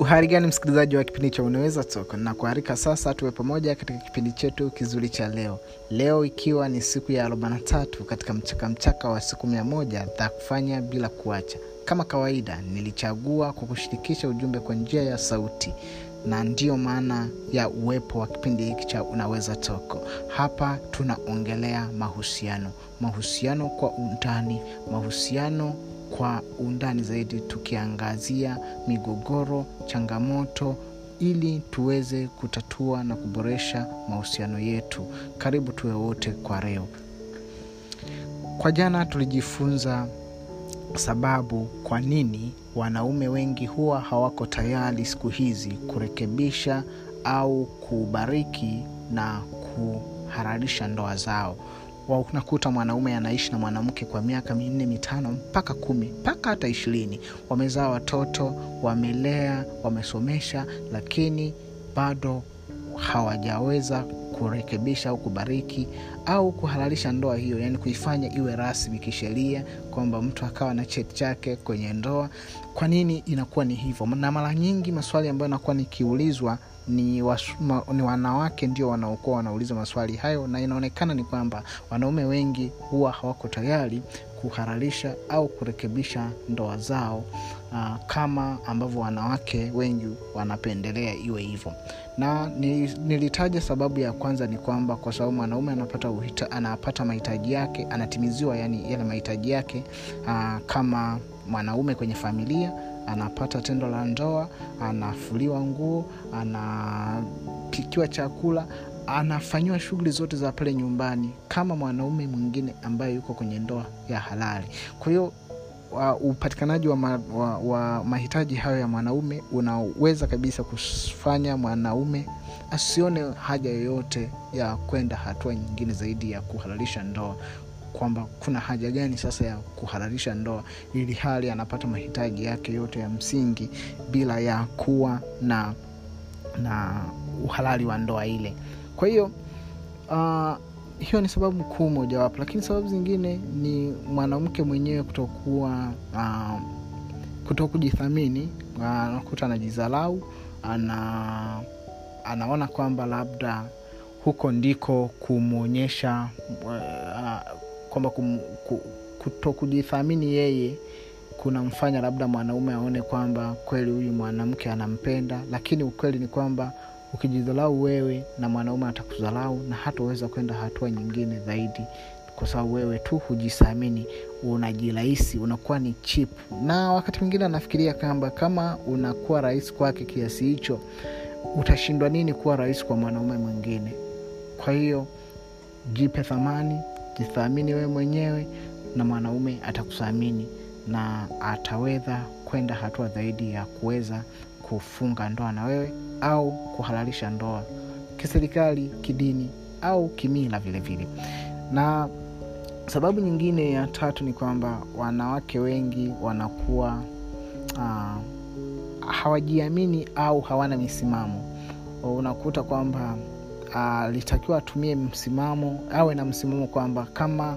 uhari gani msikilizaji wa kipindi cha unaweza toka na kuharika sasa tuwe pamoja katika kipindi chetu kizuri cha leo. Leo ikiwa ni siku ya 43 katika mchaka mchaka wa siku mia moja za kufanya bila kuacha. Kama kawaida nilichagua kwa kushirikisha ujumbe kwa njia ya sauti. Na ndiyo maana ya uwepo wa kipindi hiki cha unaweza toko hapa tunaongelea mahusiano. Mahusiano kwa undani. Mahusiano kwa undani zaidi tukiangazia migogoro changamoto ili tuweze kutatua na kuboresha mahusiano yetu. Karibu tuwe wote kwa leo. Kwa jana tulijifunza sababu kwa nini wanaume wengi huwa hawako tayari siku hizi kurekebisha au kubariki na kuhararisha ndoa zao unakuta mwanaume anaishi na mwanamke kwa miaka minne mitano mpaka kumi mpaka hata ishirini. Wamezaa watoto wamelea wamesomesha lakini bado hawajaweza kurekebisha au kubariki au kuhalalisha ndoa hiyo yani kuifanya iwe rasmi kisheria kwamba mtu akawa na cheti chake kwenye ndoa. Kwa nini inakuwa ni hivyo? Na mara nyingi maswali ambayo nakuwa nikiulizwa ni, wasuma, ni wanawake ndio wanaokuwa wanauliza maswali hayo na inaonekana ni kwamba wanaume wengi huwa hawako tayari kuhalalisha au kurekebisha ndoa zao uh, kama ambavyo wanawake wengi wanapendelea iwe hivyo. Na nilitaja sababu ya kwanza ni kwamba kwa sababu mwanaume anapata anapata mahitaji yake anatimiziwa yani yale mahitaji yake uh, kama mwanaume kwenye familia anapata tendo la ndoa anafuliwa nguo anapikiwa chakula anafanyiwa shughuli zote za pale nyumbani kama mwanaume mwingine ambaye yuko kwenye ndoa ya halali. Kwa hiyo upatikanaji wa, ma, wa, wa mahitaji hayo ya mwanaume unaweza kabisa kufanya mwanaume asione haja yoyote ya kwenda hatua nyingine zaidi ya kuhalalisha ndoa kwamba kuna haja gani sasa ya kuhalalisha ndoa ili hali anapata mahitaji yake yote ya msingi bila ya kuwa na na uhalali wa ndoa ile. Kwa hiyo uh, hiyo ni sababu kuu mojawapo lakini sababu zingine ni mwanamke mwenyewe kutokuwa uh, kuto kujithamini anakuta uh, anajizalau ana anaona kwamba labda huko ndiko kumwonyesha uh, kwamba kutokujithamini yeye kunamfanya labda mwanaume aone kwamba kweli huyu mwanamke anampenda lakini ukweli ni kwamba ukijidharau wewe na mwanaume atakudharau na hataweza kwenda hatua nyingine zaidi kwa sababu wewe tu hujithamini unajirahisi unakuwa ni chip na wakati mwingine anafikiria kwamba kama unakuwa rahisi kwake kiasi hicho utashindwa nini kuwa rahisi kwa mwanaume mwingine? Kwa hiyo jipe thamani jithamini wewe mwenyewe na mwanaume atakuthamini na ataweza kwenda hatua zaidi ya kuweza kufunga ndoa na wewe au kuhalalisha ndoa kiserikali kidini au kimila vile vile. Na sababu nyingine ya tatu ni kwamba wanawake wengi wanakuwa uh, hawajiamini au hawana misimamo. Unakuta kwamba alitakiwa atumie msimamo awe na msimamo kwamba kama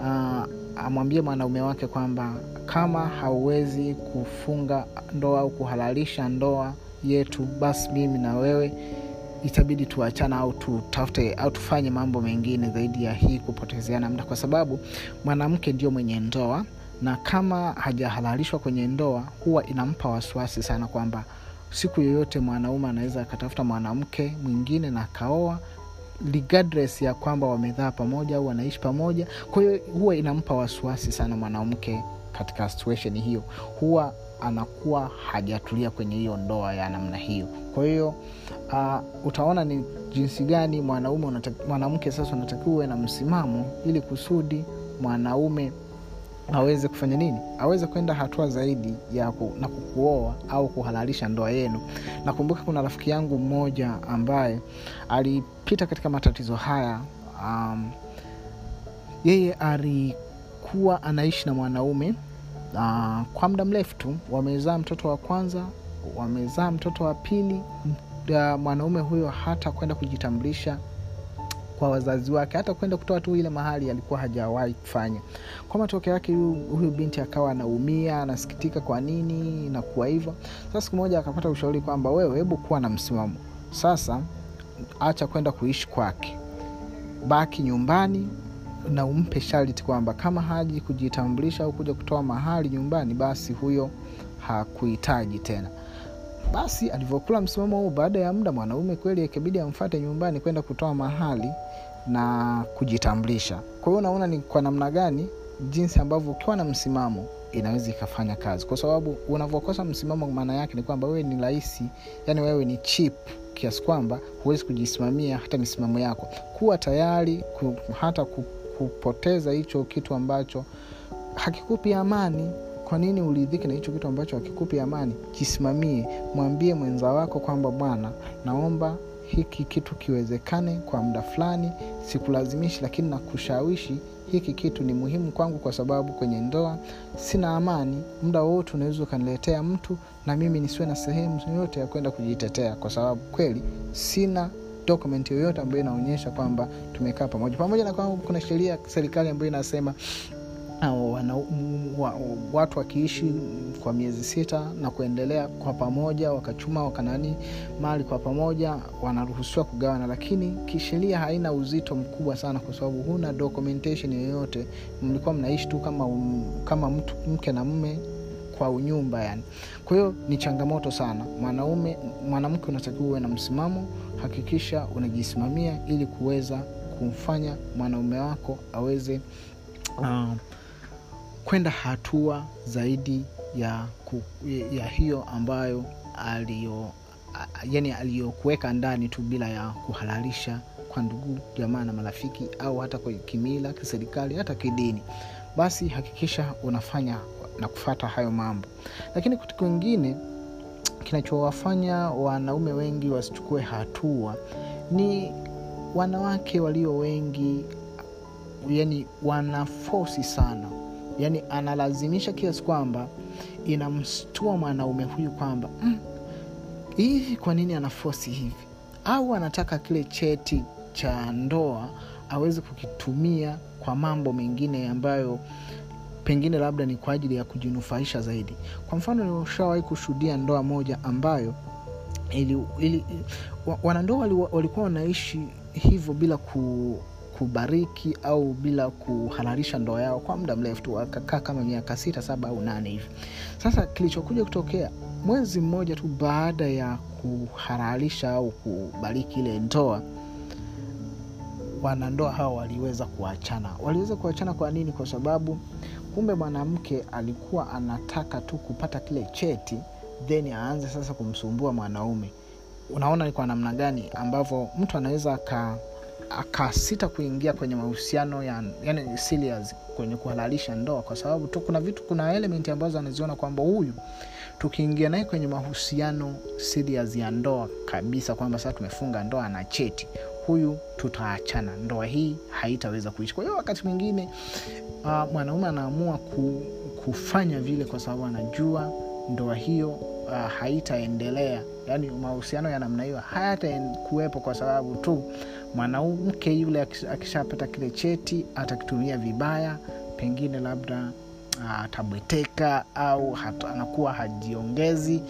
uh, amwambie mwanaume wake kwamba kama hauwezi kufunga ndoa au kuhalalisha ndoa yetu basi mimi na wewe itabidi tuachana au tutafute au tufanye mambo mengine zaidi ya hii kupotezeana muda. Kwa sababu mwanamke ndio mwenye ndoa na kama hajahalalishwa kwenye ndoa huwa inampa wasiwasi sana kwamba siku yoyote mwanaume anaweza akatafuta mwanamke mwingine na akaoa regardless ya kwamba wamedhaa pamoja au wanaishi pamoja. Kwa hiyo huwa inampa wasiwasi sana mwanamke katika situation hiyo. Huwa anakuwa hajatulia kwenye hiyo ndoa ya namna hiyo. Kwa hiyo uh, utaona ni jinsi gani mwanaume mwanamke sasa unatakiwa uwe na msimamo ili kusudi mwanaume aweze kufanya nini. Aweze kwenda hatua zaidi ya ku, na kukuoa au kuhalalisha ndoa yenu. Nakumbuka kuna rafiki yangu mmoja ambaye alipita katika matatizo haya um, yeye alikuwa anaishi na mwanaume uh, kwa muda mrefu tu. Wamezaa mtoto wa kwanza wamezaa mtoto wa pili uh, mwanaume huyo hata kwenda kujitambulisha kwa wazazi wake. Hata kwenda kutoa tu ile mahali alikuwa hajawahi kufanya. Kwa matokeo yake huyu, binti akawa anaumia anasikitika kwa nini inakuwa hivyo. Sasa siku moja akapata ushauri kwamba wewe hebu kuwa na msimamo. Sasa acha kwenda kuishi kwake. Baki nyumbani na umpe sharti kwamba kama haji kujitambulisha au kuja kutoa mahali nyumbani basi huyo hakuhitaji tena. Basi alivyokula msimamo huu baada ya muda mwanaume kweli ikabidi amfate nyumbani kwenda kutoa mahali na kujitambulisha. Kwa hiyo unaona ni kwa namna gani jinsi ambavyo ukiwa na msimamo inaweza ikafanya kazi. Kwa sababu unavyokosa msimamo maana yake ni kwamba wewe ni rahisi yani wewe ni chip kiasi kwamba huwezi kujisimamia hata misimamo yako. Kuwa tayari ku, hata ku, kupoteza hicho kitu ambacho hakikupi amani. Kwa nini uridhike na hicho kitu ambacho hakikupi amani? Jisimamie mwambie mwenza wako kwamba bwana naomba hiki kitu kiwezekane kwa muda fulani sikulazimishi lakini nakushawishi hiki kitu ni muhimu kwangu kwa sababu kwenye ndoa sina amani. Muda wowote unaweza ukaniletea mtu na mimi nisiwe na sehemu yoyote ya kwenda kujitetea kwa sababu kweli sina dokumenti yoyote ambayo inaonyesha kwamba tumekaa pamoja. Pamoja na kwamba kuna sheria ya serikali ambayo inasema wana, wa, watu wakiishi kwa miezi sita na kuendelea kwa pamoja wakachuma wakanani mali kwa pamoja wanaruhusiwa kugawana. Lakini kisheria haina uzito mkubwa sana kwa sababu huna documentation yoyote. Mlikuwa mnaishi tu kama, um, kama mtu mke na mme kwa unyumba yani. Kwa hiyo ni changamoto sana. Mwanaume mwanamke unatakiwa uwe na msimamo hakikisha unajisimamia ili kuweza kumfanya mwanaume wako aweze uh, kwenda hatua zaidi ya, ku, ya hiyo ambayo aliyo yani aliyokuweka ndani tu bila ya kuhalalisha kwa ndugu jamaa na marafiki au hata kwa kimila kiserikali hata kidini. Basi hakikisha unafanya na kufata hayo mambo. Lakini kitu kingine kinachowafanya wanaume wengi wasichukue hatua ni wanawake walio wengi yani wanafosi sana yani analazimisha kiasi kwamba inamstua mwanaume huyu kwamba mm, hivi kwa nini anafosi hivi? Au anataka kile cheti cha ndoa aweze kukitumia kwa mambo mengine ambayo pengine labda ni kwa ajili ya kujinufaisha zaidi. Kwa mfano ushawahi kushuhudia ndoa moja ambayo ili, ili, wanandoa walikuwa wanaishi hivyo bila ku, kubariki au bila kuhalalisha ndoa yao kwa muda mrefu tu wakakaa kama miaka sita saba au nane hivi. Sasa kilichokuja kutokea mwezi mmoja tu baada ya kuhalalisha au kubariki ile ndoa wanandoa hao waliweza kuachana. Waliweza kuachana kwa nini? Kwa sababu kumbe mwanamke alikuwa anataka tu kupata kile cheti then aanze sasa kumsumbua mwanaume. Unaona ni kwa namna gani ambavyo mtu anaweza aka akasita kuingia kwenye mahusiano ya, yani kwenye kuhalalisha ndoa kwa sababu tu kuna vitu kuna element ambazo anaziona kwamba huyu tukiingia naye kwenye mahusiano serious ya ndoa kabisa kwamba sasa tumefunga ndoa na cheti huyu tutaachana. Ndoa hii haitaweza kuishi. Kwa hiyo wakati mwingine uh, mwanaume anaamua ku, kufanya vile kwa sababu anajua ndoa hiyo uh, haitaendelea. Yani mahusiano ya namna hiyo hayatakuwepo kwa sababu tu mwanamke yule akishapata kile cheti atakitumia vibaya pengine labda atabweteka uh, au hata, anakuwa hajiongezi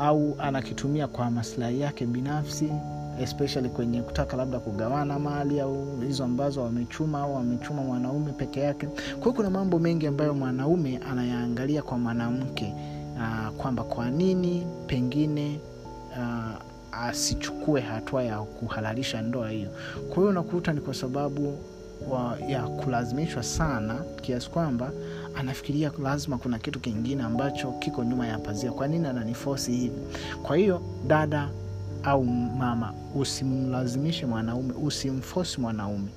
au anakitumia kwa maslahi yake binafsi especially kwenye kutaka labda kugawana mali au hizo ambazo wamechuma au wamechuma mwanaume peke yake. Kwa hiyo kuna mambo mengi ambayo mwanaume anayaangalia kwa mwanamke uh, kwamba kwa nini pengine uh, asichukue hatua ya kuhalalisha ndoa hiyo. Kwa hiyo unakuta ni kwa sababu wa, ya kulazimishwa sana kiasi kwamba anafikiria lazima kuna kitu kingine ambacho kiko nyuma ya pazia. Kwa nini ananifosi hivi? Kwa hiyo dada au mama usimlazimishe mwanaume usimfosi mwanaume.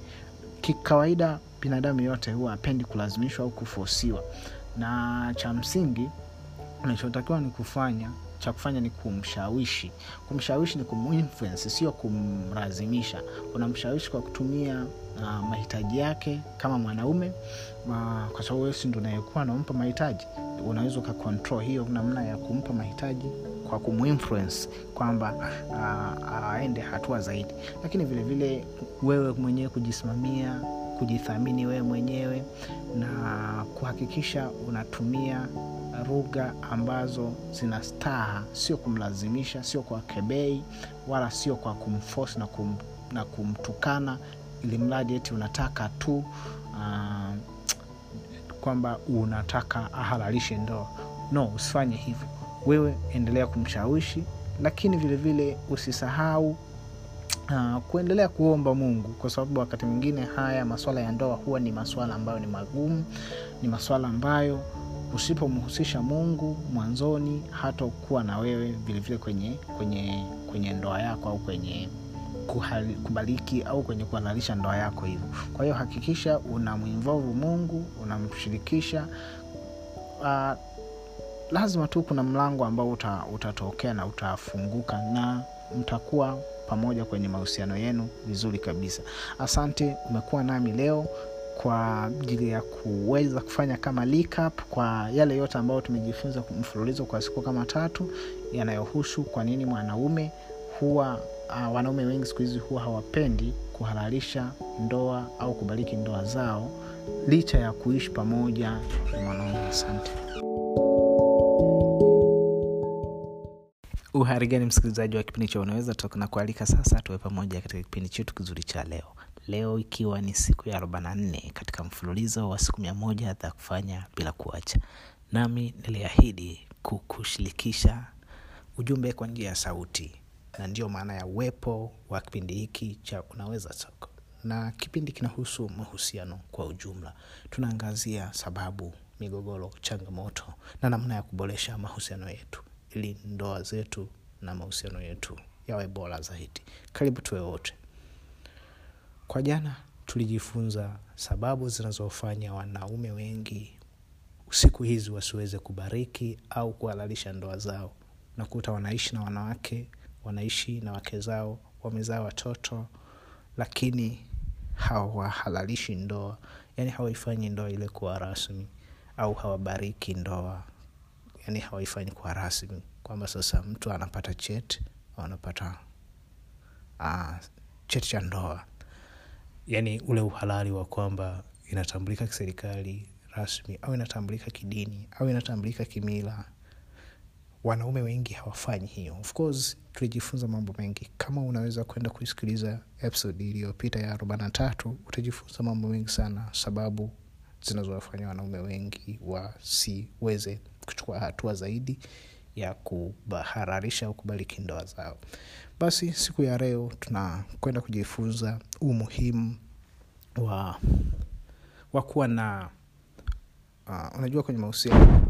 Kikawaida binadamu yote huwa apendi kulazimishwa au kufosiwa na cha msingi unachotakiwa ni kufanya cha kufanya ni kumshawishi. Kumshawishi ni kuminfluence sio kumlazimisha unamshawishi kwa kutumia uh, mahitaji yake kama mwanaume uh, kwa sababu wesi ndo unayekuwa nampa mahitaji. Unaweza ukakontrol hiyo namna ya kumpa mahitaji kwa kuminfluence kwamba uh, aende hatua zaidi. Lakini vile vile wewe mwenyewe kujisimamia kujithamini wewe mwenyewe na kuhakikisha unatumia lugha ambazo zina staha sio kumlazimisha sio kwa kebei wala sio kwa kumforce na, kum, na kumtukana ili mradi eti unataka tu uh, kwamba unataka ahalalishe ndoa. No usifanye hivyo. Wewe endelea kumshawishi lakini vile vile usisahau uh, kuendelea kuomba mungu kwa sababu wakati mwingine haya maswala ya ndoa huwa ni maswala ambayo ni magumu ni maswala ambayo usipomhusisha mungu mwanzoni hatakuwa na wewe vilevile kwenye kwenye kwenye ndoa yako au kwenye kuhali, kubaliki au kwenye kuhalalisha ndoa yako hivyo. Kwa hiyo hakikisha unamwinvolvu mungu unamshirikisha uh, lazima tu kuna mlango ambao uta, utatokea na utafunguka na mtakuwa pamoja kwenye mahusiano yenu vizuri kabisa. Asante umekuwa nami leo kwa ajili ya kuweza kufanya kama recap kwa yale yote ambayo tumejifunza mfululizo kwa siku kama tatu yanayohusu kwa nini mwanaume huwa uh, wanaume wengi siku hizi huwa hawapendi kuhalalisha ndoa au kubariki ndoa zao licha ya kuishi pamoja na mwanaume. Asante. Uharigani msikilizaji wa kipindi cha unaweza toka kualika sasa tuwe pamoja katika kipindi chetu kizuri cha leo leo ikiwa ni siku ya 44 katika mfululizo wa siku mia moja za kufanya bila kuacha. Nami niliahidi kukushirikisha ujumbe kwa njia ya sauti na ndiyo maana ya uwepo wa kipindi hiki cha unaweza Soko. na kipindi kinahusu mahusiano kwa ujumla. Tunaangazia sababu migogoro changamoto na namna ya kuboresha mahusiano yetu ili ndoa zetu na mahusiano yetu yawe bora zaidi. Karibu tuwe wote kwa jana tulijifunza sababu zinazofanya wanaume wengi siku hizi wasiweze kubariki au kuhalalisha ndoa zao. Nakuta wanaishi na wanawake wanaishi na wake zao wamezaa watoto lakini hawahalalishi ndoa. Yani hawaifanyi ndoa ile kuwa rasmi au hawabariki ndoa. Yani hawaifanyi kuwa rasmi. Kwamba sasa mtu anapata cheti anapata uh, cheti cha ndoa yani ule uhalali wa kwamba inatambulika kiserikali rasmi au inatambulika kidini au inatambulika kimila. Wanaume wengi hawafanyi hiyo. Of course tulijifunza mambo mengi. Kama unaweza kwenda kuisikiliza episode iliyopita ya arobaini tatu utajifunza mambo mengi sana sababu zinazowafanya wanaume wengi wasiweze kuchukua hatua zaidi ya kuhararisha au kubariki ndoa zao. Basi siku ya leo tunakwenda kujifunza umuhimu wa wa kuwa na uh, unajua kwenye mahusiano